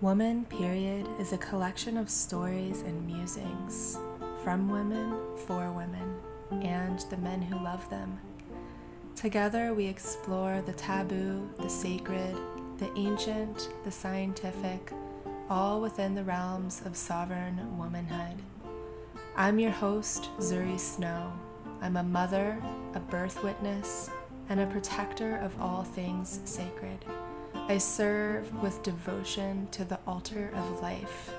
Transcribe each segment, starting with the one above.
Woman, period, is a collection of stories and musings from women, for women, and the men who love them. Together, we explore the taboo, the sacred, the ancient, the scientific, all within the realms of sovereign womanhood. I'm your host, Zuri Snow. I'm a mother, a birth witness, and a protector of all things sacred. I serve with devotion to the altar of life,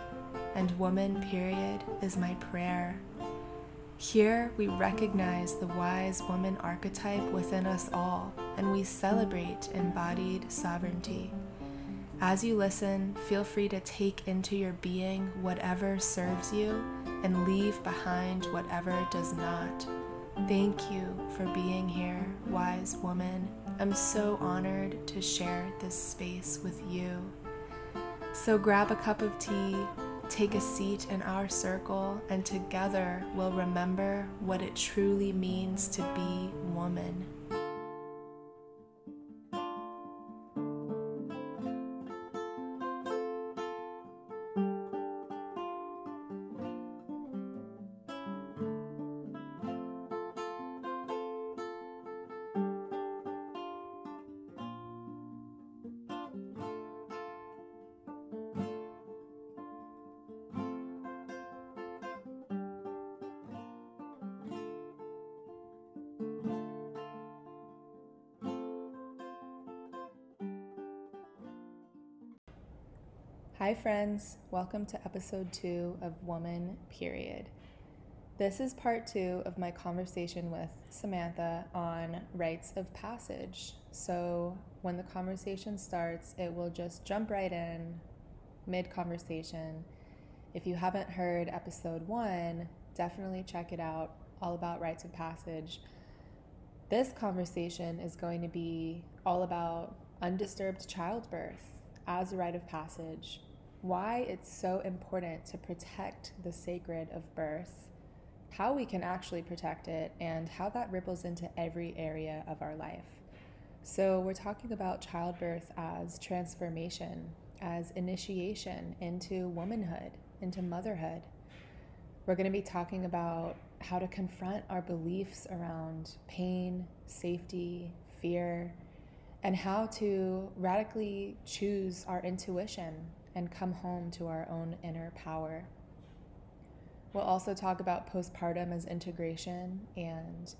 and woman, period, is my prayer. Here we recognize the wise woman archetype within us all, and we celebrate embodied sovereignty. As you listen, feel free to take into your being whatever serves you and leave behind whatever does not. Thank you for being here, wise woman. I'm so honored to share this space with you. So grab a cup of tea, take a seat in our circle, and together we'll remember what it truly means to be woman. Friends. Welcome to episode two of Woman Period. This is part two of my conversation with Samantha on rites of passage. So, when the conversation starts, it will just jump right in mid conversation. If you haven't heard episode one, definitely check it out, all about rites of passage. This conversation is going to be all about undisturbed childbirth as a rite of passage why it's so important to protect the sacred of birth, how we can actually protect it, and how that ripples into every area of our life. So, we're talking about childbirth as transformation, as initiation into womanhood, into motherhood. We're going to be talking about how to confront our beliefs around pain, safety, fear, and how to radically choose our intuition and come home to our own inner power. We'll also talk about postpartum as integration and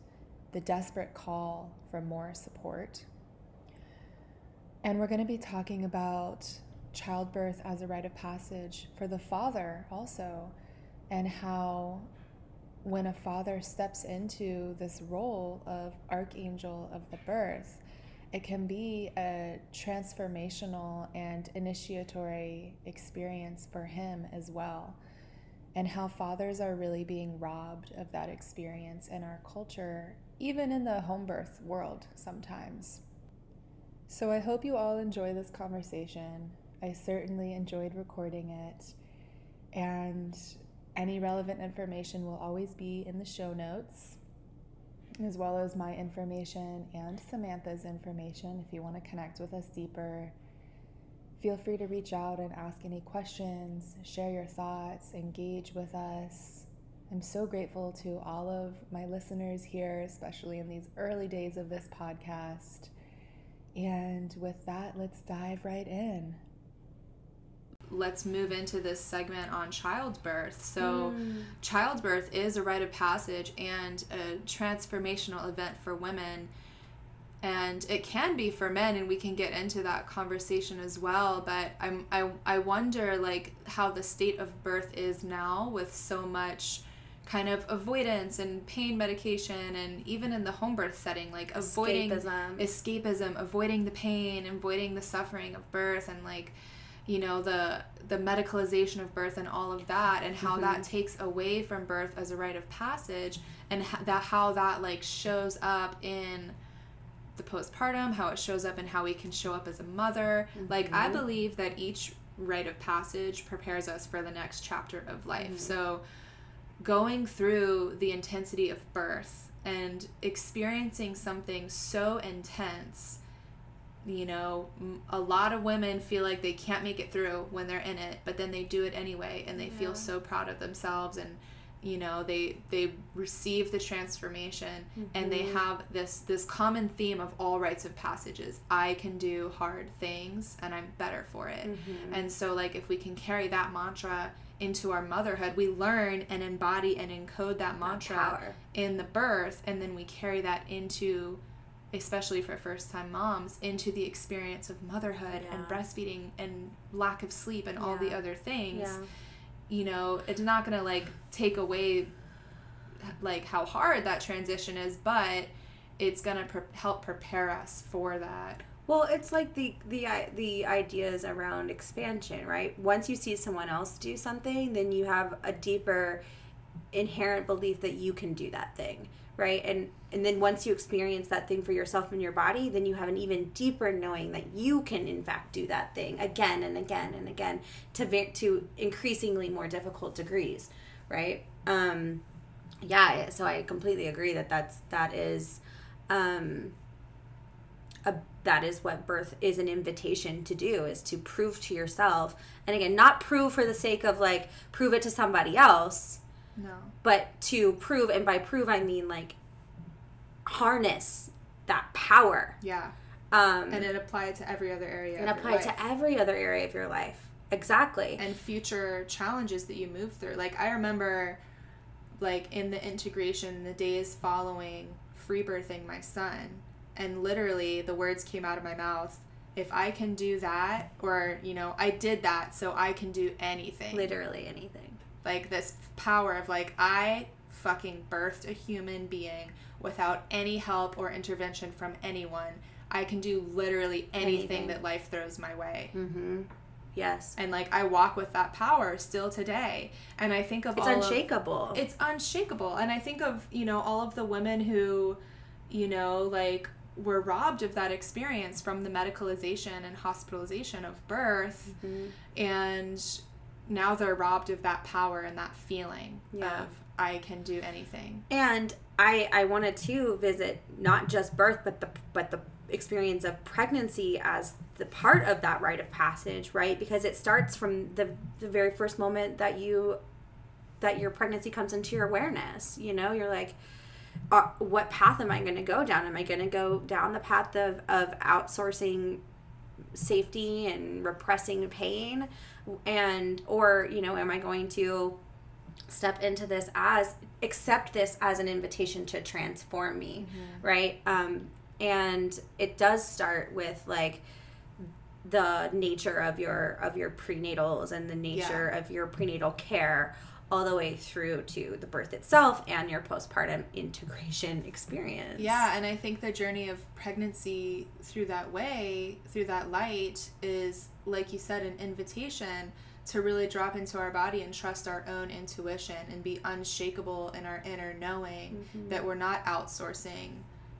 the desperate call for more support. And we're going to be talking about childbirth as a rite of passage for the father also, and how when a father steps into this role of archangel of the birth, it can be a transformational and initiatory experience for him as well. And how fathers are really being robbed of that experience in our culture, even in the home birth world sometimes. So I hope you all enjoy this conversation. I certainly enjoyed recording it. And any relevant information will always be in the show notes as well as my information and Samantha's information. If you want to connect with us deeper, feel free to reach out and ask any questions, share your thoughts, engage with us. I'm so grateful to all of my listeners here, especially in these early days of this podcast. And with that, let's dive right in let's move into this segment on childbirth. So, mm. childbirth is a rite of passage and a transformational event for women. And it can be for men, and we can get into that conversation as well. But I'm, I, I wonder, like, how the state of birth is now with so much kind of avoidance and pain medication and even in the home birth setting like avoiding escapism. escapism avoiding the pain avoiding the suffering of birth and like you know the the medicalization of birth and all of that and how mm-hmm. that takes away from birth as a rite of passage and ha- that how that like shows up in the postpartum how it shows up and how we can show up as a mother mm-hmm. like i believe that each rite of passage prepares us for the next chapter of life mm-hmm. so going through the intensity of birth and experiencing something so intense you know, a lot of women feel like they can't make it through when they're in it, but then they do it anyway and they yeah. feel so proud of themselves and you know they they receive the transformation mm-hmm. and they mm-hmm. have this this common theme of all rites of passages i can do hard things and i'm better for it mm-hmm. and so like if we can carry that mantra into our motherhood we learn and embody and encode that mantra that in the birth and then we carry that into especially for first time moms into the experience of motherhood yeah. and breastfeeding and lack of sleep and yeah. all the other things. Yeah. You know it's not gonna like take away like how hard that transition is but it's gonna pre- help prepare us for that. Well it's like the the the ideas around expansion right? Once you see someone else do something then you have a deeper inherent belief that you can do that thing right? And and then once you experience that thing for yourself in your body then you have an even deeper knowing that you can in fact do that thing again and again and again to to increasingly more difficult degrees right um yeah so i completely agree that that's that is um a, that is what birth is an invitation to do is to prove to yourself and again not prove for the sake of like prove it to somebody else no. But to prove, and by prove I mean like harness that power. Yeah. Um, and it applied to every other area. And apply to every other area of your life. Exactly. And future challenges that you move through. Like I remember, like in the integration, the days following free birthing my son, and literally the words came out of my mouth if I can do that, or, you know, I did that, so I can do anything. Literally anything like this power of like I fucking birthed a human being without any help or intervention from anyone. I can do literally anything, anything. that life throws my way. Mm-hmm. Yes. And like I walk with that power still today. And I think of it's unshakable. Of, it's unshakable. And I think of, you know, all of the women who, you know, like were robbed of that experience from the medicalization and hospitalization of birth. Mm-hmm. And now they're robbed of that power and that feeling yeah. of I can do anything. And I I wanted to visit not just birth but the but the experience of pregnancy as the part of that rite of passage, right? Because it starts from the the very first moment that you that your pregnancy comes into your awareness. You know, you're like uh, what path am I going to go down? Am I going to go down the path of, of outsourcing safety and repressing pain? and or you know am i going to step into this as accept this as an invitation to transform me mm-hmm. right um and it does start with like the nature of your of your prenatals and the nature yeah. of your prenatal care all the way through to the birth itself and your postpartum integration experience. Yeah, and I think the journey of pregnancy through that way, through that light, is, like you said, an invitation to really drop into our body and trust our own intuition and be unshakable in our inner knowing mm-hmm. that we're not outsourcing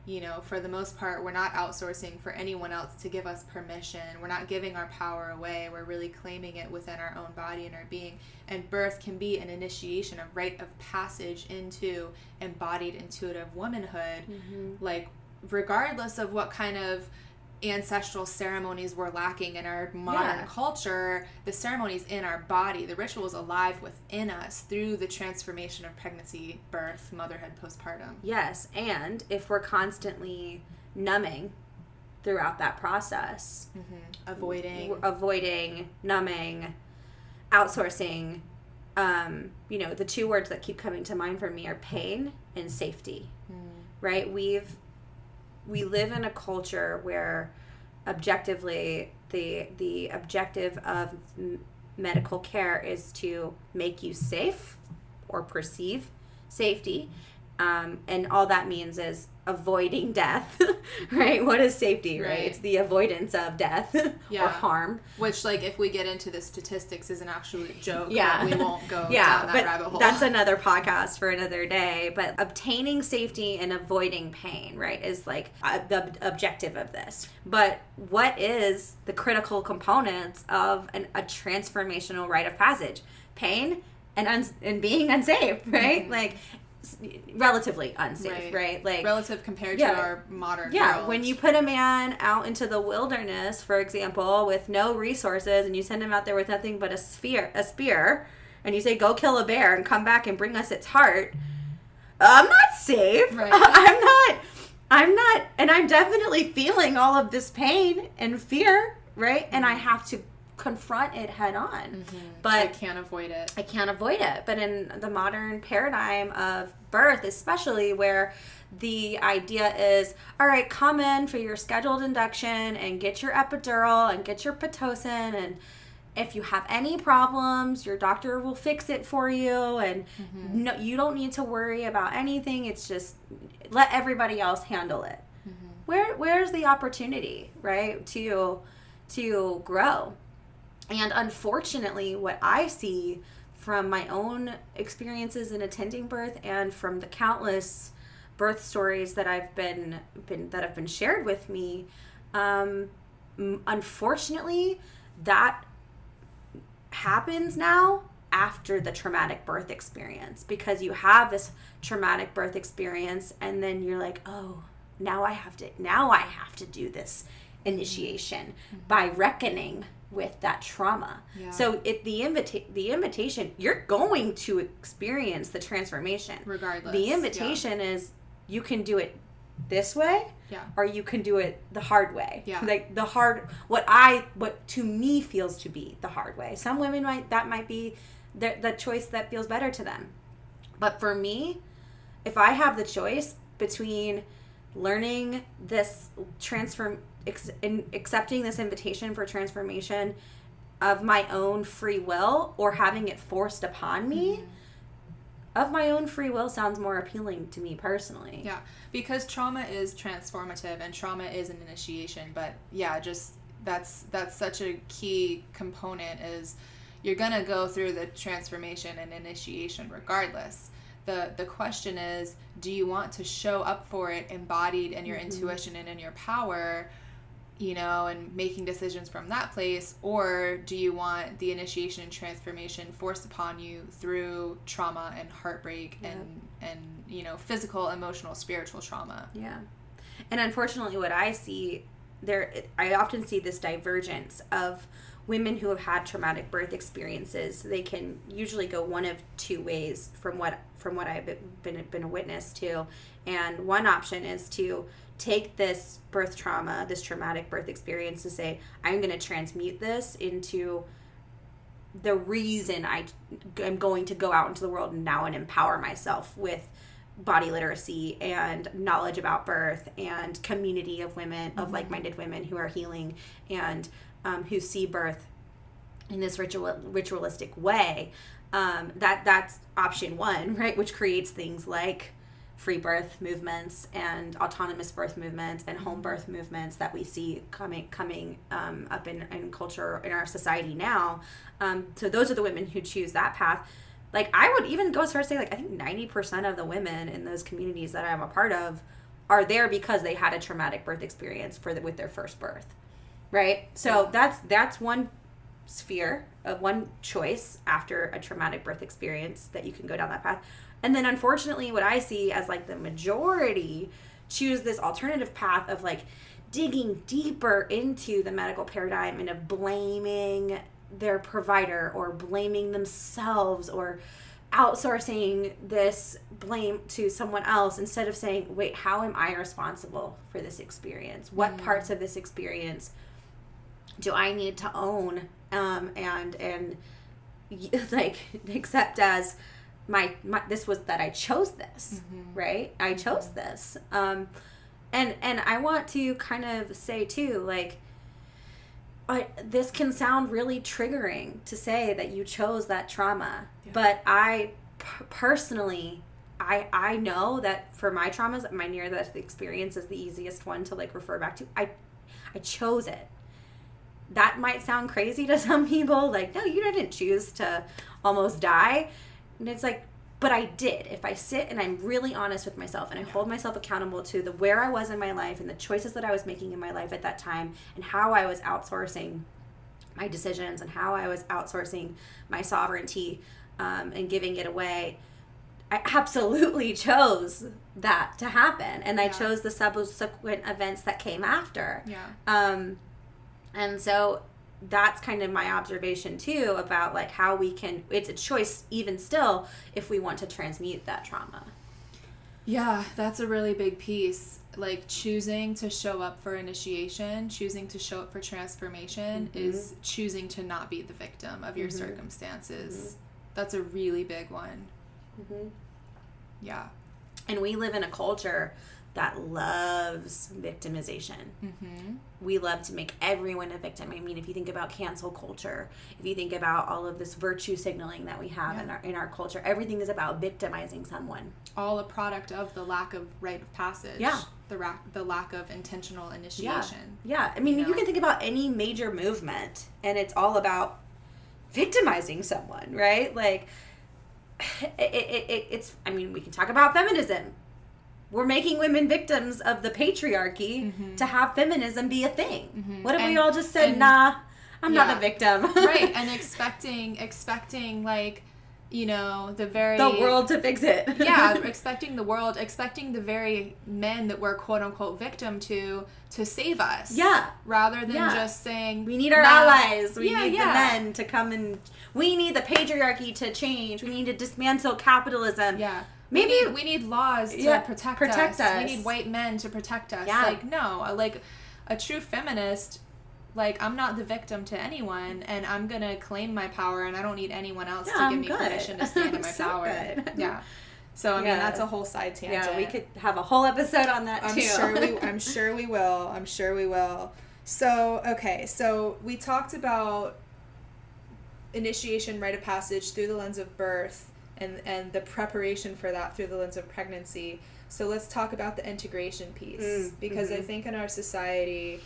you know, for the most part, we're not outsourcing for anyone else to give us permission. We're not giving our power away. We're really claiming it within our own body and our being. And birth can be an initiation, a rite of passage into embodied intuitive womanhood. Mm-hmm. Like, regardless of what kind of ancestral ceremonies were lacking in our modern yeah. culture, the ceremonies in our body, the rituals alive within us through the transformation of pregnancy, birth, motherhood, postpartum. Yes, and if we're constantly numbing throughout that process, mm-hmm. avoiding, avoiding, numbing, outsourcing, um, you know, the two words that keep coming to mind for me are pain and safety. Mm. Right? We've we live in a culture where objectively the the objective of medical care is to make you safe or perceive safety. Um, and all that means is avoiding death, right? What is safety, right? right? It's the avoidance of death yeah. or harm. Which, like, if we get into the statistics, is an absolute joke. Yeah, we won't go yeah, down that but rabbit hole. That's another podcast for another day. But obtaining safety and avoiding pain, right, is like the objective of this. But what is the critical components of an, a transformational rite of passage? Pain and and being unsafe, right? Mm-hmm. Like relatively unsafe, right? Right. Like Relative compared Yeah. to our modern yeah, world. when you put a man out into the wilderness, for example, with no resources, and you send him out there with nothing but a spear, a spear, and you say, "Go kill a bear and come back and bring us its heart," I'm not safe. Right. I'm not. I'm not, and I'm definitely feeling all of this pain and fear, right? And I mm-hmm. have to confront it head on. Mm-hmm. But I can't avoid it. I can't avoid it. But in the modern paradigm of birth, especially where the idea is, all right, come in for your scheduled induction and get your epidural and get your pitocin and if you have any problems, your doctor will fix it for you and mm-hmm. no you don't need to worry about anything. It's just let everybody else handle it. Mm-hmm. Where where's the opportunity, right? To to grow. And unfortunately, what I see from my own experiences in attending birth and from the countless birth stories that I've been, been that have been shared with me, um, unfortunately, that happens now after the traumatic birth experience because you have this traumatic birth experience and then you're like, "Oh, now I have to now I have to do this initiation by reckoning with that trauma." Yeah. So it the invita- the invitation, you're going to experience the transformation. Regardless. The invitation is you can do it this way Yeah. or you can do it the hard way. Yeah. Like the hard what I what to me feels to be the hard way. Some women might that might be the the choice that feels better to them. But for me, if I have the choice between learning this transform ex, in, accepting this invitation for transformation of my own free will or having it forced upon me mm-hmm. of my own free will sounds more appealing to me personally. Yeah, because trauma is transformative and trauma is an initiation. But yeah, just that's that's such a key component is you're gonna go through the transformation and initiation regardless. The the question is, do you want to show up for it embodied in your mm-hmm. intuition and in your power? you know, and making decisions from that place, or do you want the initiation and transformation forced upon you through trauma and heartbreak and and you know physical, emotional, spiritual trauma? Yeah. And unfortunately, what I see there, I often see this divergence of women who have had traumatic birth experiences. They can usually go one of two ways from what from what I've been been a witness to. And one option is to take this birth trauma, this traumatic birth experience, to say, I'm going to transmute this into the reason I am going to go out into the world now and empower myself with body literacy and knowledge about birth and community of women of mm-hmm. like-minded women who are healing and um, who see birth in this ritual ritualistic way um, that that's option one right? Which creates things like free birth movements and autonomous birth movements and home birth movements that we see coming coming um, up in, in culture in our society now. Um, so those are the women who choose that path. Like i would even go as far as say like i think 90% of the women in those communities that i'm a part of are there because they had a traumatic birth experience for the, with their first birth right? So that's that's one sphere of one choice after a traumatic birth experience that you can go down that path. And then unfortunately what i see as like the majority choose this alternative path of like digging deeper into the medical paradigm and of blaming their provider or blaming themselves or outsourcing this blame to someone else instead of saying wait how am i responsible for this experience? What mm. parts of this experience do I need to own um, and and like accept as my, my this was that I chose this right? I chose this. Um, and and I want to kind of say too like I, this can sound really triggering to say that you chose that trauma Yeah. but I p- personally I I know that for my traumas my near death experience is the easiest one to like refer back to. I I chose it that might sound crazy to some people like no you didn't choose to almost die. And it's like but i did. If i sit and i'm really honest with myself and i hold myself accountable to the where i was in my life and the choices that i was making in my life at that time and how i was outsourcing my decisions and how i was outsourcing my sovereignty um, and giving it away I absolutely chose that to happen, and I chose the subsequent events that came after. Yeah. Um, and so that's kind of my observation too about like how we can. It's a choice, even still, if we want to transmute that trauma. Yeah, that's a really big piece. Like choosing to show up for initiation, choosing to show up for transformation Mhm. is choosing to not be the victim of your Mhm. circumstances. That's a really big one. Mm-hmm. Yeah. And we live in a culture that loves victimization. Mm-hmm. we love to make everyone a victim. I mean, if you think about cancel culture, if you think about all of this virtue signaling that we have in our in our culture, everything is about victimizing someone. All a product of the lack of rite of passage. Yeah. The rack, the lack of intentional initiation. Yeah, I mean, You you, can think about any major movement, and it's all about victimizing someone, right? Like, it, it, it, it's. I mean, we can talk about feminism. We're making women victims of the patriarchy Mhm. to have feminism be a thing. Mhm. What if we all just said, and- "Nah, I'm not a victim." right. And expecting expecting like, you know, the very the world to fix it. yeah, expecting the world, expecting the very men that we're quote unquote victim to to save us. Yeah. Rather than Yeah. just saying We need our "Nah." allies. We Yeah, need yeah. the men to come and. We need the patriarchy to change. We need to dismantle capitalism. Yeah. Maybe- we need, we need laws to Yeah, protect, protect us. us. We need white men to protect us. Yeah. Like no, uh, like a true feminist like I'm not the victim to anyone and I'm going to claim my power and I don't need anyone else Yeah, to give I'm me good. permission to stand in my so power. good. Yeah. So I mean Yeah. that's a whole side tangent. Yeah, we could have a whole episode on that I'm too. sure we I'm sure we will. I'm sure we will. So, okay, so we talked about initiation rite of passage through the lens of birth and and the preparation for that through the lens of pregnancy. So let's talk about the integration piece Mm, because I mhm. think in our society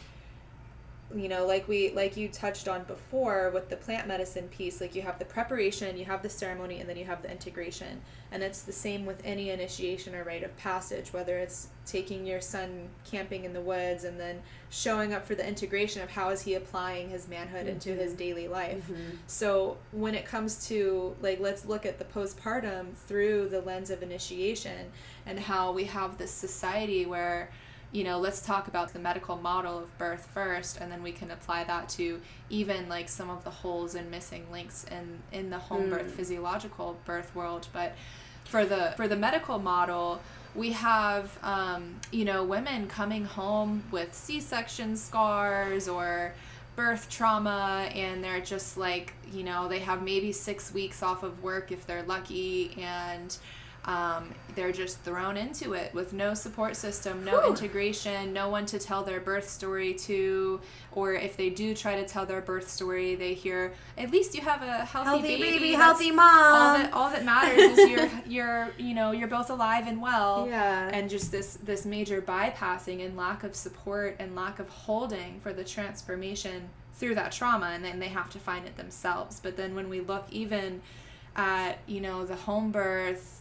you know like we like you touched on before with the plant medicine piece like you have the preparation you have the ceremony and then you have the integration and it's the same with any initiation or rite of passage whether it's taking your son camping in the woods and then showing up for the integration of how is he applying his manhood into his Mhm. daily life Mhm. so when it comes to like let's look at the postpartum through the lens of initiation and how we have this society where you know let's talk about the medical model of birth first and then we can apply that to even like some of the holes and missing links in in the home birth Mm. physiological birth world but for the for the medical model we have um, you know women coming home with c-section scars or birth trauma and they're just like you know they have maybe six weeks off of work if they're lucky and um, they're just thrown into it with no support system no Whew. integration no one to tell their birth story to or if they do try to tell their birth story they hear at least you have a healthy, Healthy baby, That's healthy all mom. that all that matters is you're you're you know you're both alive and well yeah. and just this this major bypassing and lack of support and lack of holding for the transformation through that trauma and then they have to find it themselves but then when we look even at you know the home birth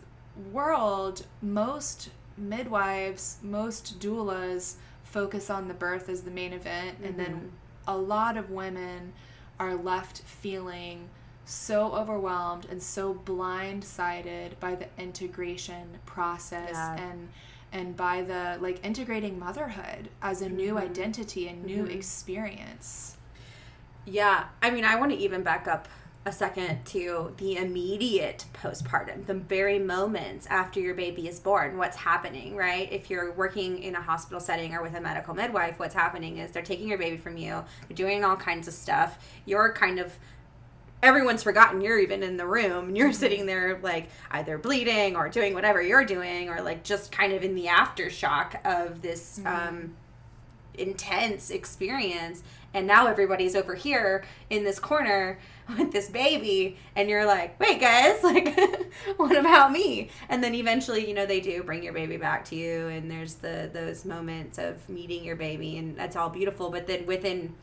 world most midwives most doulas focus on the birth as the main event and then a lot of women are left feeling so overwhelmed and so blindsided by the integration process Yeah. and and by the like integrating motherhood as a new Mhm. identity and new Mhm. experience. Yeah, I mean, I want to even back up a second to the immediate postpartum, the very moments after your baby is born, what's happening, right? If you're working in a hospital setting or with a medical midwife, what's happening is they're taking your baby from you, they're doing all kinds of stuff. You're kind of everyone's forgotten you're even in the room and you're sitting there like either bleeding or doing whatever you're doing or like just kind of in the aftershock of this um intense experience and now everybody's over here in this corner with this baby and you're like wait guys like what about me? And then eventually you know they do bring your baby back to you and there's the those moments of meeting your baby and that's all beautiful. But then within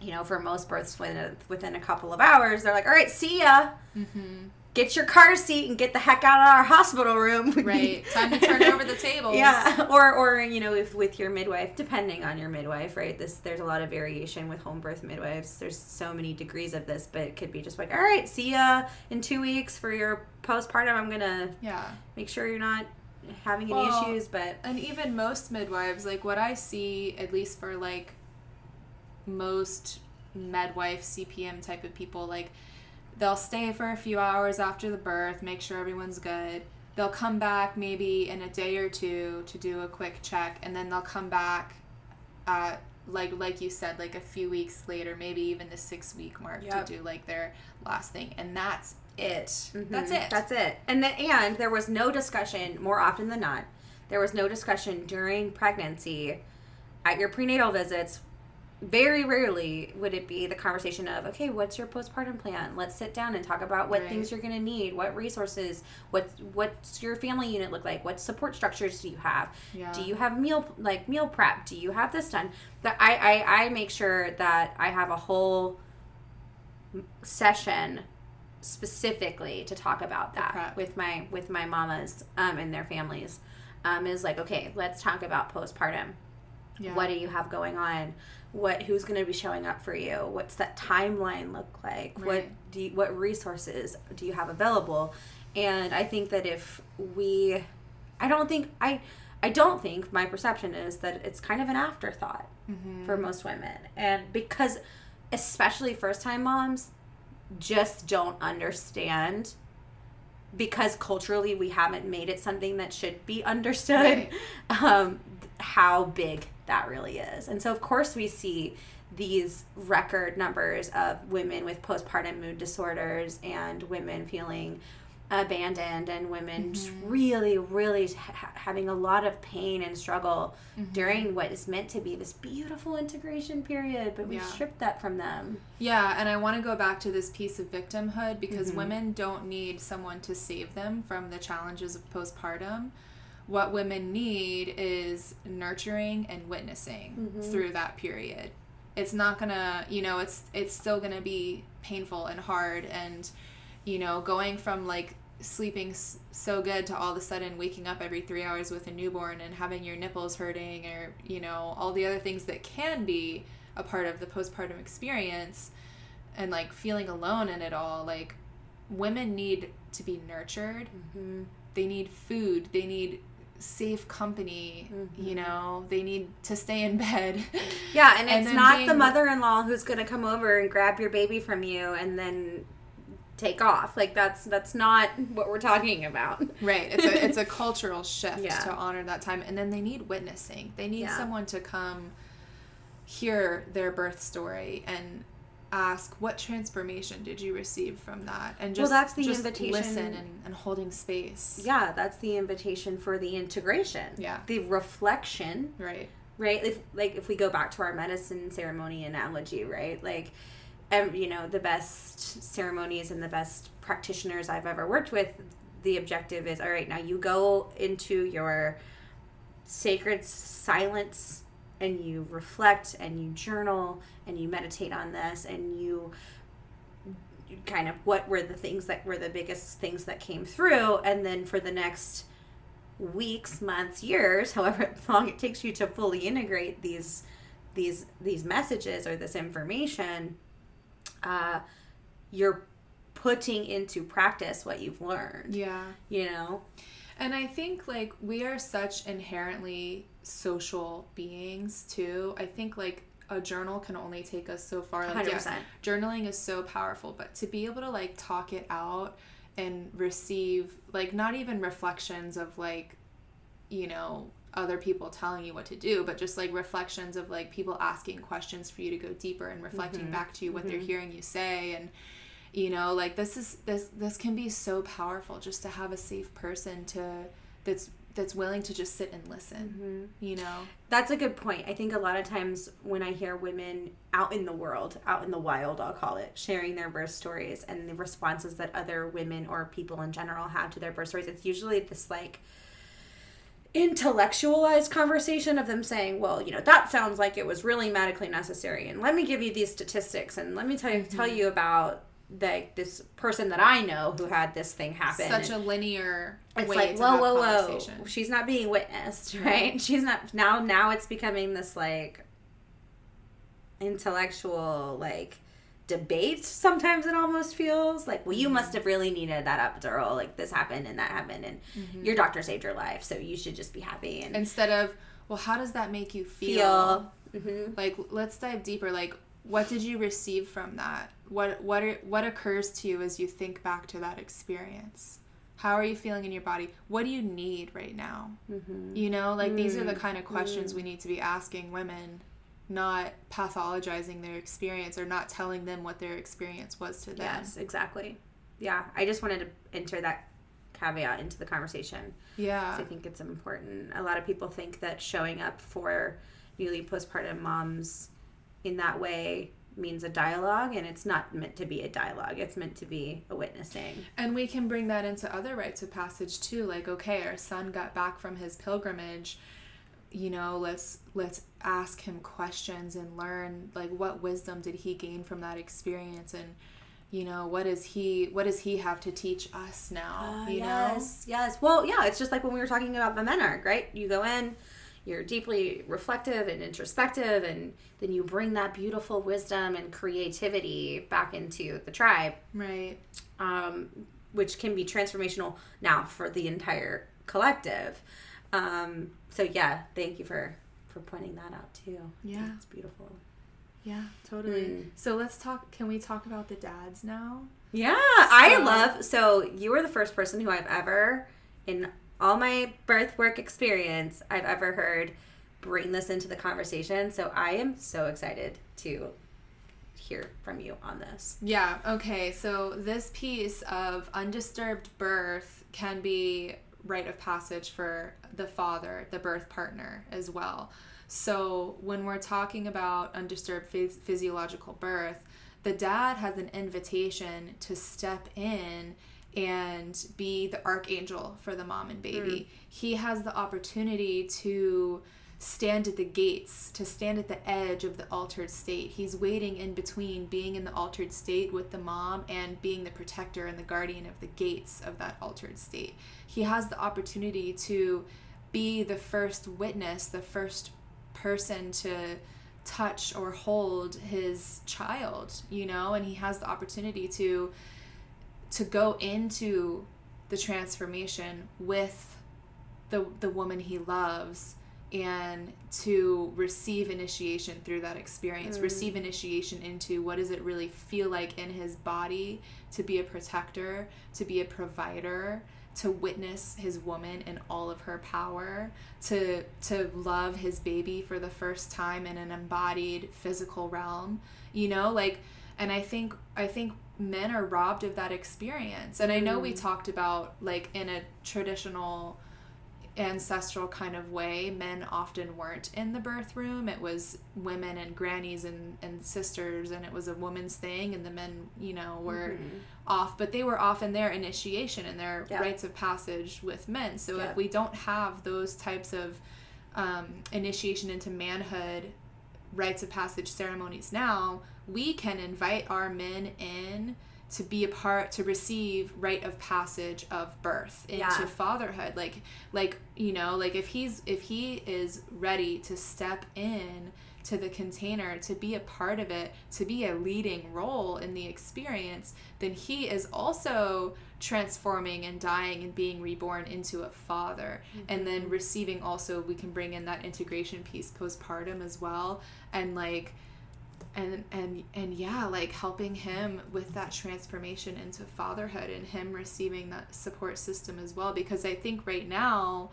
you know for most births within a, within a couple of hours they're like all right see ya. Mm-hmm. Get your car seat and get the heck out of our hospital room. Right. Time to turn over the tables. Yeah. Or or you know, if with your midwife, depending on your midwife, right? This there's a lot of variation with home birth midwives. There's so many degrees of this, but it could be just like, all right, see ya in two weeks for your postpartum. I'm gonna Yeah. make sure you're not having any Well, issues, but And even most midwives, like what I see, at least for like most midwife CPM type of people, like they'll stay for a few hours after the birth, make sure everyone's good. They'll come back maybe in a day or two to do a quick check, and then they'll come back at like like you said, like a few weeks later, maybe even the six week mark Yep. to do like their last thing, and that's it. Mhm. That's it. That's it. And then, and there was no discussion more often than not. There was no discussion during pregnancy at your prenatal visits. Very rarely would it be the conversation of, okay, what's your postpartum plan? Let's sit down and talk about what Right. things you're going to need, what resources, what what's your family unit look like, what support structures do you have? yeah. Do you have meal like meal prep? Do you have this done? That I, I I make sure that I have a whole session specifically to talk about that with my with my mamas um, and their families. Um, is like okay, let's talk about postpartum. yeah. What do you have going on? What who's going to be showing up for you? What's that timeline look like? What do you, what resources do you have available? And I think that if we I don't think I I don't think my perception is that it's kind of an afterthought Mhm. for most women. And because especially first time moms just don't understand because culturally we haven't made it something that should be understood um, how big that really is. And so, of course, we see these record numbers of women with postpartum mood disorders and women feeling abandoned and women just really, really ha- having a lot of pain and struggle during what is meant to be this beautiful integration period, but we Yeah. stripped that from them. Yeah, and I want to go back to this piece of victimhood because Mhm. women don't need someone to save them from the challenges of postpartum. What women need is nurturing and witnessing Mhm. through that period. It's not gonna, you know, it's it's still gonna be painful and hard, and you know, going from like sleeping s- so good to all of a sudden waking up every three hours with a newborn and having your nipples hurting, or you know, all the other things that can be a part of the postpartum experience and like feeling alone in it all like women need to be nurtured Mm-hmm. they need food they need safe company Mhm. you know they need to stay in bed Yeah, and And it's not the mother in law who's going to come over and grab your baby from you and then take off. Like that's that's not what we're talking about. right it's a it's a cultural shift Yeah. to honor that time and then they need witnessing they need Yeah. someone to come hear their birth story and ask what transformation did you receive from that and just well that's the just invitation- listen and, and holding space Yeah, that's the invitation for the integration. Yeah. The reflection, right right? If like if we go back to our medicine ceremony analogy, right? Like um, you know, the best ceremonies and the best practitioners I've ever worked with, the objective is all right, now you go into your sacred silence and you reflect and you journal and you meditate on this and you kind of what were the things that were the biggest things that came through. And then for the next weeks months years however long it takes you to fully integrate these these these messages or this information uh you're putting into practice what you've learned. Yeah. You know And I think like we are such inherently social beings too. I think like a journal can only take us so far. Like, 100%. journaling is so powerful, but to be able to like talk it out and receive like not even reflections of like, you know, other people telling you what to do, but just like reflections of like people asking questions for you to go deeper and reflecting mm-hmm. back to you what they're mm-hmm. hearing you say and you know like this is this this can be so powerful just to have a safe person to that's that's willing to just sit and listen mm-hmm. you know That's a good point. I think a lot of times when I hear women out in the world, out in the wild, I'll call it, sharing their birth stories and the responses that other women or people in general have to their birth stories, it's usually this like intellectualized conversation of them saying, "Well, you know, that sounds like it was really medically necessary, and let me give you these statistics, and let me tell you tell mm-hmm. you about." Like this person that I know who had this thing happen. Such a linear. it's like whoa, whoa, whoa. She's not being witnessed, right? She's not now. Now it's becoming this like intellectual like debate. Sometimes it almost feels like, well, you Mm-hmm. must have really needed that epidural. Like this happened and that happened, and your doctor saved your life, so you should just be happy and Instead of, well, how does that make you feel? feel. hmm Like, let's dive deeper. Like, what did you receive from that? What what are, what occurs to you as you think back to that experience? How are you feeling in your body? What do you need right now? Mm-hmm. You know, like these Mm. are the kind of questions we need to be asking women, not pathologizing their experience or not telling them what their experience was to them. Yes, exactly. Yeah, I just wanted to enter that caveat into the conversation. Yeah. I think it's important. A lot of people think that showing up for newly postpartum moms in that way means a dialogue, and it's not meant to be a dialogue. It's meant to be a witnessing. And we can bring that into other rites of passage too. Like, okay, our son got back from his pilgrimage. You know, let's let's ask him questions and learn like what wisdom did he gain from that experience and you know, what is he what does he have to teach us now? you know? Ah, yes, yes. Well, yeah, it's just like when we were talking about the menarche, right? You go in, you're deeply reflective and introspective, and then you bring that beautiful wisdom and creativity back into the tribe. Right. um, which can be transformational now for the entire collective. Um, so yeah, thank you for for pointing that out too. Yeah. it's beautiful. Yeah, totally. Mm. So let's talk can we talk about the dads now? Yeah, I love. So you were the first person who I've ever, in all my birth work experience, I've ever heard bring this into the conversation. So I am so excited to hear from you on this. Yeah, okay. So this piece of undisturbed birth can be rite of passage for the father, the birth partner as well. So when we're talking about undisturbed phys- physiological birth, the dad has an invitation to step in and be the archangel for the mom and baby. Hmm. He has the opportunity to stand at the gates, to stand at the edge of the altered state. He's waiting in between being in the altered state with the mom and being the protector and the guardian of the gates of that altered state. He has the opportunity to be the first witness, the first person to touch or hold his child, you know, and he has the opportunity to to go into the transformation with the the woman he loves and to receive initiation through that experience mm. receive initiation into what does it really feel like in his body to be a protector to be a provider to witness his woman in all of her power to to love his baby for the first time in an embodied physical realm you know like and i think i think men are robbed of that experience. And i know we talked about like in a traditional ancestral kind of way men often weren't in the birth room it was women and grannies and, and sisters and it was a woman's thing and the men you know were off. But they were off in their initiation and their Yeah. rites of passage with men. So Yeah. if we don't have those types of um, initiation into manhood rites of passage ceremonies now we can invite our men in to be a part to receive rite of passage of birth into Yeah. fatherhood. Like like you know like if he's if he is ready to step in to the container to be a part of it to be a leading role in the experience then he is also transforming and dying and being reborn into a father. And then mm-hmm. receiving also we can bring in that integration piece postpartum as well. And like and and and yeah like helping him with that transformation into fatherhood and him receiving that support system as well. Because i think right now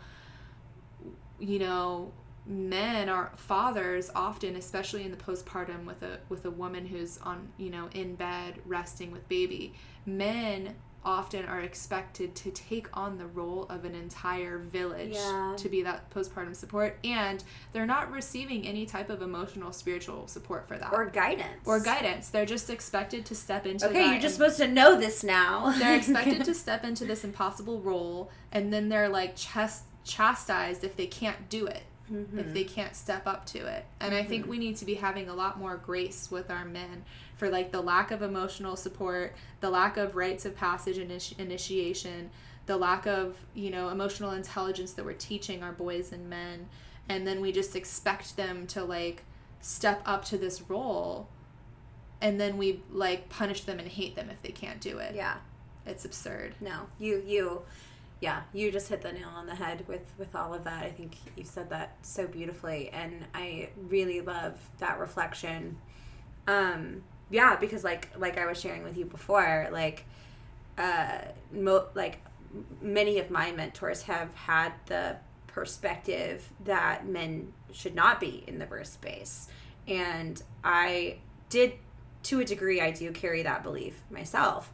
you know men are fathers often especially in the postpartum with a with a woman who's on you know in bed resting with baby men often are expected to take on the role of an entire village Yeah. to be that postpartum support and they're not receiving any type of emotional spiritual support for that Or guidance. or guidance they're just expected to step into Okay, you're just supposed to know this now. they're expected to step into this impossible role and then they're like chast- chastised if they can't do it Mm-hmm. if they can't step up to it. And I think we need to be having a lot more grace with our men for like the lack of emotional support, the lack of rites of passage initi- initiation, the lack of, you know, emotional intelligence that we're teaching our boys and men. And then we just expect them to like step up to this role and then we like punish them and hate them if they can't do it. Yeah. It's absurd. No, you you yeah, you just hit the nail on the head with with all of that. I think you said that so beautifully and I really love that reflection. Um yeah, because like like I was sharing with you before, like uh mo- like many of my mentors have had the perspective that men should not be in the birth space. And I did to a degree I do carry that belief myself.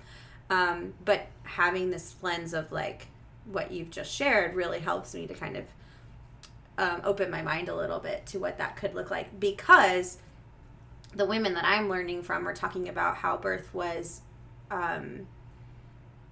Um, but having this lens of like what you've just shared really helps me to kind of um, open my mind a little bit to what that could look like because the women that I'm learning from are talking about how birth was um,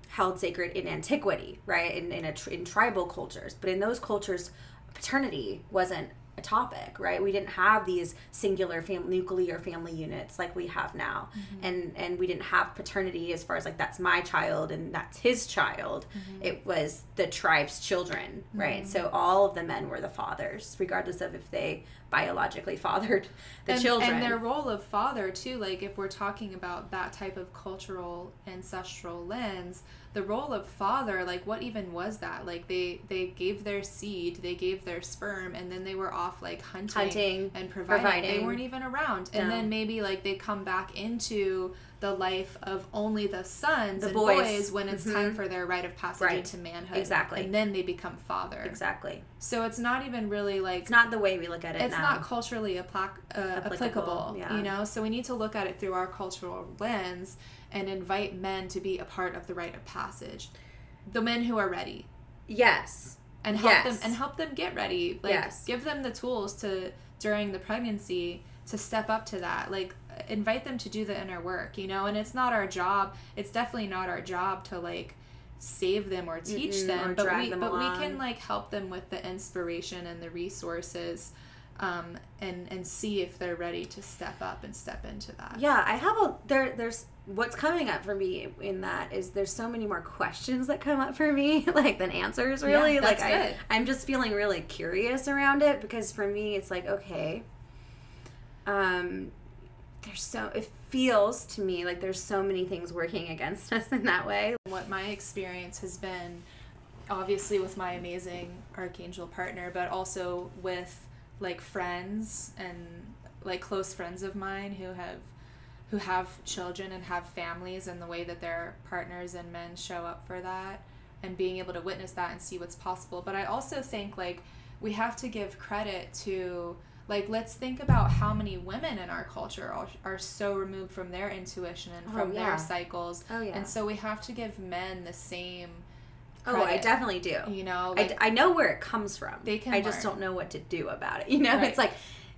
held sacred in antiquity, right? In in, a, in tribal cultures, but in those cultures, paternity wasn't a topic, right? We didn't have these singular fam- nuclear family units like we have now, mm-hmm. and and we didn't have paternity as far as like that's my child and that's his child. Mm-hmm. It was the tribe's children, mm-hmm. right? So all of the men were the fathers, regardless of if they biologically fathered the and, children. and their role of father too like if we're talking about that type of cultural ancestral lens the role of father like what even was that like they they gave their seed they gave their sperm and then they were off like hunting, Hunting, and providing. they weren't even around and No. then maybe like they come back into the life of only the sons The and boys. boys, when it's Mhm. time for their rite of passage Right. into manhood Exactly. and then they become father exactly. so it's not even really like It's not the way we look at it it's now. not culturally applic- uh, applicable, Applicable, yeah. you know so we need to look at it through our cultural lens and invite men to be a part of the rite of passage the men who are ready yes. and help Yes. them and help them get ready like Yes. give them the tools to during the pregnancy to step up to that like invite them to do the inner work you know and it's not our job it's definitely not our job to like save them or teach Mm-mm, them or but we them but we can like help them with the inspiration and the resources um, and and see if they're ready to step up and step into that Yeah, I have a there. There's what's coming up for me in that is there's so many more questions that come up for me like than answers. Really, Yeah, like I, good. I'm just feeling really curious around it because for me it's like okay, um, there's so it feels to me like there's so many things working against us in that way. what my experience has been obviously with my amazing archangel partner but also with like friends and like close friends of mine who have who have children and have families and the way that their partners and men show up for that and being able to witness that and see what's possible but i also think like we have to give credit to like let's think about how many women in our culture are, are so removed from their intuition and Oh, from yeah. their cycles Oh yeah. and so we have to give men the same. Oh, I definitely do. You know, I, like, I know where it comes from. They can I just don't know what to do about it. You know, Right. it's like,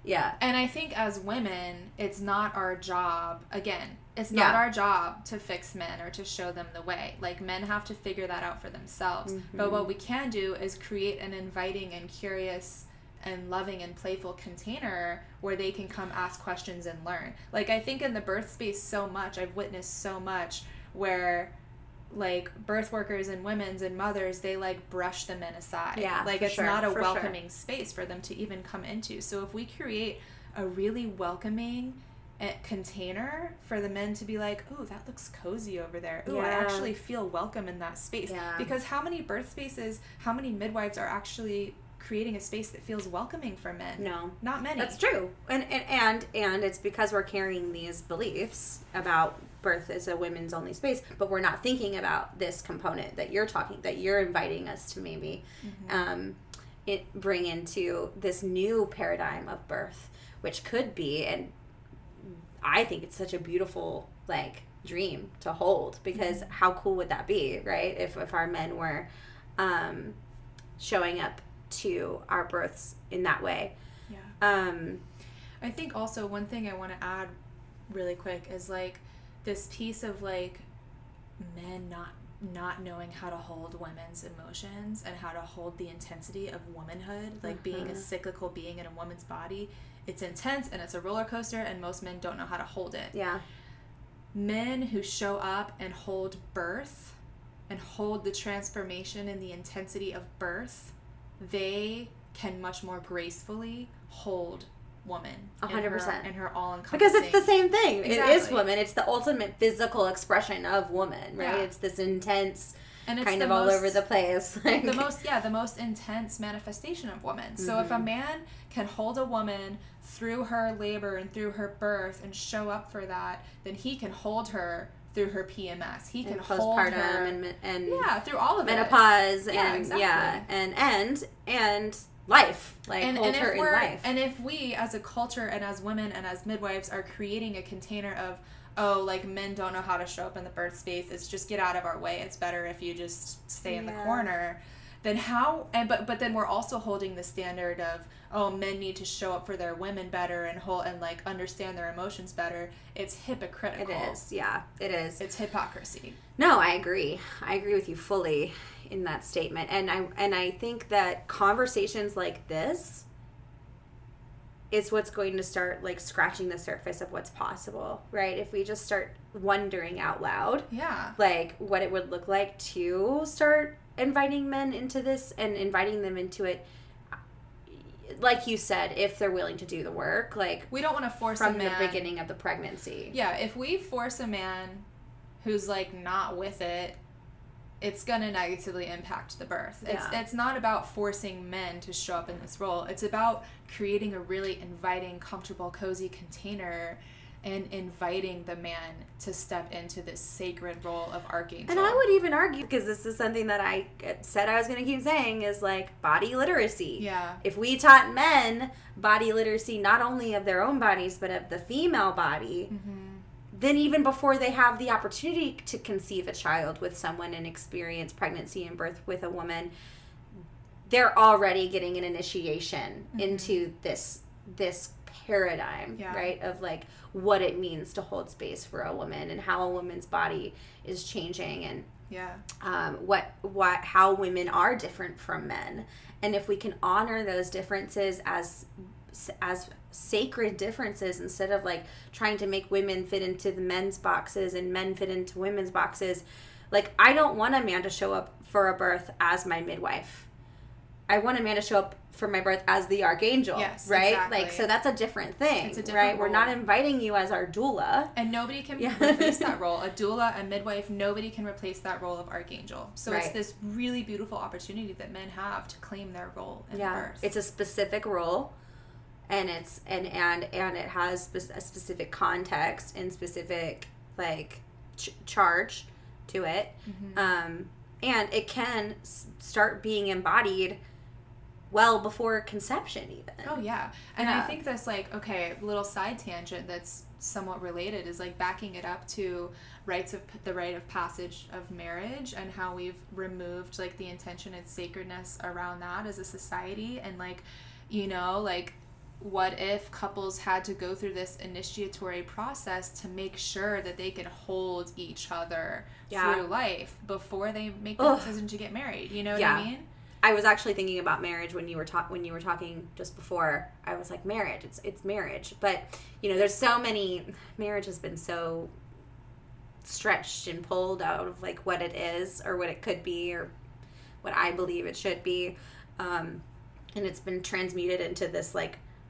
yeah, and I think as women, it's not our job. Again, it's not Yeah. our job to fix men or to show them the way. Like men have to figure that out for themselves. But Mhm. what we can do is create an inviting and curious and loving and playful container where they can come ask questions and learn. Like I think in the birth space so much, I've witnessed so much where like birth workers and women's and mothers they like brush the men aside. Yeah, like it's sure, not a for sure. welcoming space for them to even come into. So if we create a really welcoming eh, container for the men to be like oh that looks cozy over there. Oh i actually feel welcome in that space. Yeah. because how many birth spaces how many midwives are actually creating a space that feels welcoming for men? No, not many. That's true, and and and and it's because we're carrying these beliefs about birth is a women's only space, but we're not thinking about this component that you're talking that you're inviting us to maybe um, it bring into this new paradigm of birth, which could be, and I think it's such a beautiful like dream to hold because how cool would that be, right? If if our men were um, showing up to our births in that way. yeah Um, I think also one thing I want to add really quick is like this piece of like men not not knowing how to hold women's emotions and how to hold the intensity of womanhood, like being a Mhm. cyclical being in a woman's body. It's intense and it's a roller coaster, and most men don't know how to hold it. Yeah. Men who show up and hold birth and hold the transformation and the intensity of birth, they can much more gracefully hold woman. Hundred her- percent. In her all encompassing. Because it's the same thing. It is woman. It's the ultimate physical expression of woman, right? Yeah. It's this intense, and it's kind of all over the place. Like, the most yeah the most intense manifestation of woman so if a Mhm. man can hold a woman through her labor and through her birth and show up for that then he can hold her through her pms he can and hold postpartum her and, and yeah through all of menopause Yeah, and exactly. yeah and and and life like and, and if we're life. and if we as a culture and as women and as midwives are creating a container of oh like men don't know how to show up in the birth space it's just get out of our way it's better if you just stay in the corner then how and but but then we're also holding the standard of oh men need to show up for their women better and hold and like understand their emotions better. It's hypocritical. It is. yeah it is. It's hypocrisy. No i agree. I agree with you fully in that statement. And i and i think that conversations like this is what's going to start like scratching the surface of what's possible right? If we just start wondering out loud yeah. like what it would look like to start inviting men into this and inviting them into it like you said if they're willing to do the work like we don't want to force from a the beginning of the pregnancy. Yeah if we force a man who's like not with it it's going to negatively impact the birth. It's Yeah. it's not about forcing men to show up in this role. It's about creating a really inviting comfortable cozy container and inviting the man to step into this sacred role of archangel. And i would even argue because this is something that i said i was going to keep saying is like body literacy. Yeah. If we taught men body literacy not only of their own bodies but of the female body hmm then even before they have the opportunity to conceive a child with someone and experience pregnancy and birth with a woman they're already getting an initiation Mhm. into this this paradigm Yeah. right of like what it means to hold space for a woman and how a woman's body is changing and yeah um, what what how women are different from men and if we can honor those differences as as sacred differences instead of like trying to make women fit into the men's boxes and men fit into women's boxes like i don't want a man to show up for a birth as my midwife i want a man to show up for my birth as the archangel Yes, right exactly. like so that's a different thing It's a different right we're not inviting you as our doula and nobody can Yeah. replace that role. A doula, a midwife, nobody can replace that role of archangel. So it's this really beautiful opportunity that men have to claim their role in yeah birth. it's a specific role and it's and and and it has spe- a specific context and specific like ch- charge to it. Mhm. um and it can s- start being embodied well before conception even. Oh yeah, and I think this like okay, little side tangent that's somewhat related is like backing it up to rites of the rite of passage of marriage and how we've removed like the intention and sacredness around that as a society and like you know like what if couples had to go through this initiatory process to make sure that they could hold each other Yeah. through life before they make the Ugh. decision to get married you know what Yeah. i mean I was actually thinking about marriage when you were talk when you were talking just before. I was like, marriage, it's it's marriage. But you know, there's so many. Marriage has been so stretched and pulled out of like what it is or what it could be or what I believe it should be, um, and it's been transmuted into this like.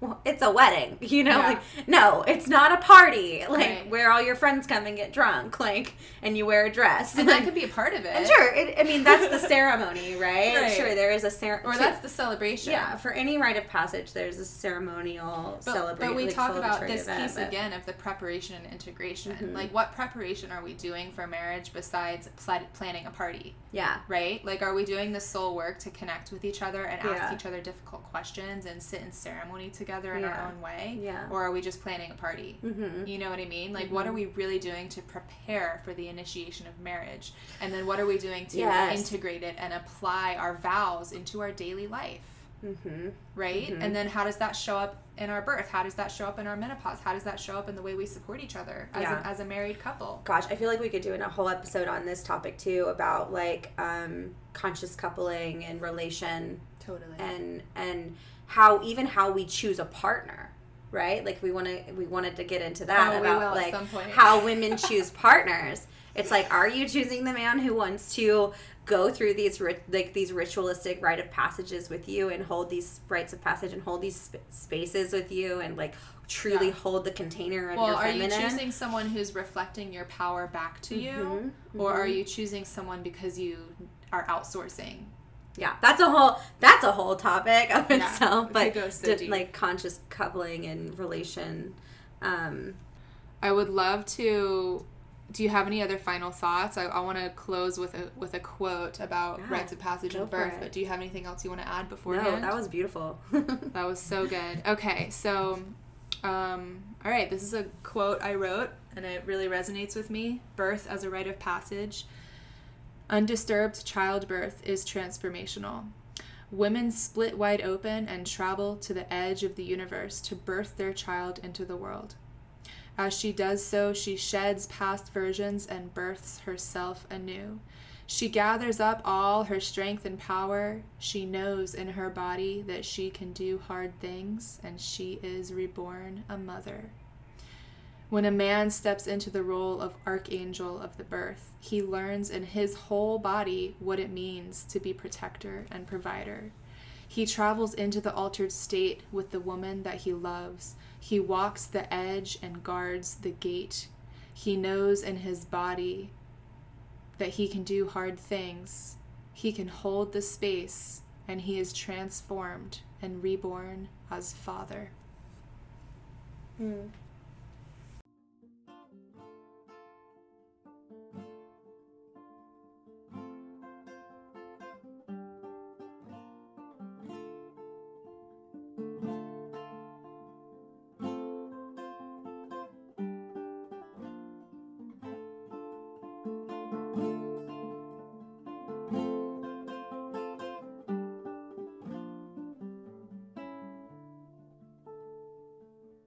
Well, it's a wedding, you know. Yeah. Like, no, it's not a party. Like Right. where all your friends come and get drunk, like, and you wear a dress. and that could be a part of it And sure, it, I mean that's the ceremony, right? Right. Sure, there is a ceremony. or that's the celebration yeah. For any rite of passage, there's a ceremonial celebration. but we like, talk about this event, piece but- again of the preparation and integration. Mhm. Like, what preparation are we doing for marriage besides pla- planning a party, Yeah, right? Like, are we doing the soul work to connect with each other and Yeah. ask each other difficult questions and sit in ceremony together in Yeah. our own way? yeah. Or are we just planning a party? Mm-hmm. You know what I mean? Like, what are we really doing to prepare for the initiation of marriage? And then what are we doing to Yes. integrate it and apply our vows into our daily life? Mm-hmm. right? Mhm. And then how does that show up in our birth? How does that show up in our menopause? How does that show up in the way we support each other as, Yeah. a, as a married couple? Gosh, I feel like we could do a whole episode on this topic too about like um, conscious coupling and relation Totally. and and how even how we choose a partner, right? Like we want to we wanted to get into that Oh, about like how women choose partners. It's like, are you choosing the man who wants to go through these like these ritualistic rite of passages with you and hold these rites of passage and hold these sp- spaces with you and like truly Yeah. hold the container of well, your are you choosing someone who's reflecting your power back to you? Mhm, Or mhm. are you choosing someone because you are outsourcing? Yeah, that's a whole that's a whole topic of Yeah, itself. but go so deep. like conscious coupling and relation. Um, I would love to. Do you have any other final thoughts? I, I want to close with a with a quote about Yeah, rites of passage and birth. But do you have anything else you want to add before no, that was beautiful. That was so good. Okay, so, um, all right, this is a quote I wrote, and it really resonates with me. Birth as a rite of passage. Undisturbed childbirth is transformational. Women split wide open and travel to the edge of the universe to birth their child into the world. As she does so, she sheds past versions and births herself anew. She gathers up all her strength and power. She knows in her body that she can do hard things, and she is reborn a mother. When a man steps into the role of archangel of the birth, he learns in his whole body what it means to be protector and provider. He travels into the altered state with the woman that he loves. He walks the edge and guards the gate. He knows in his body that he can do hard things. He can hold the space, and he is transformed and reborn as father. Mm.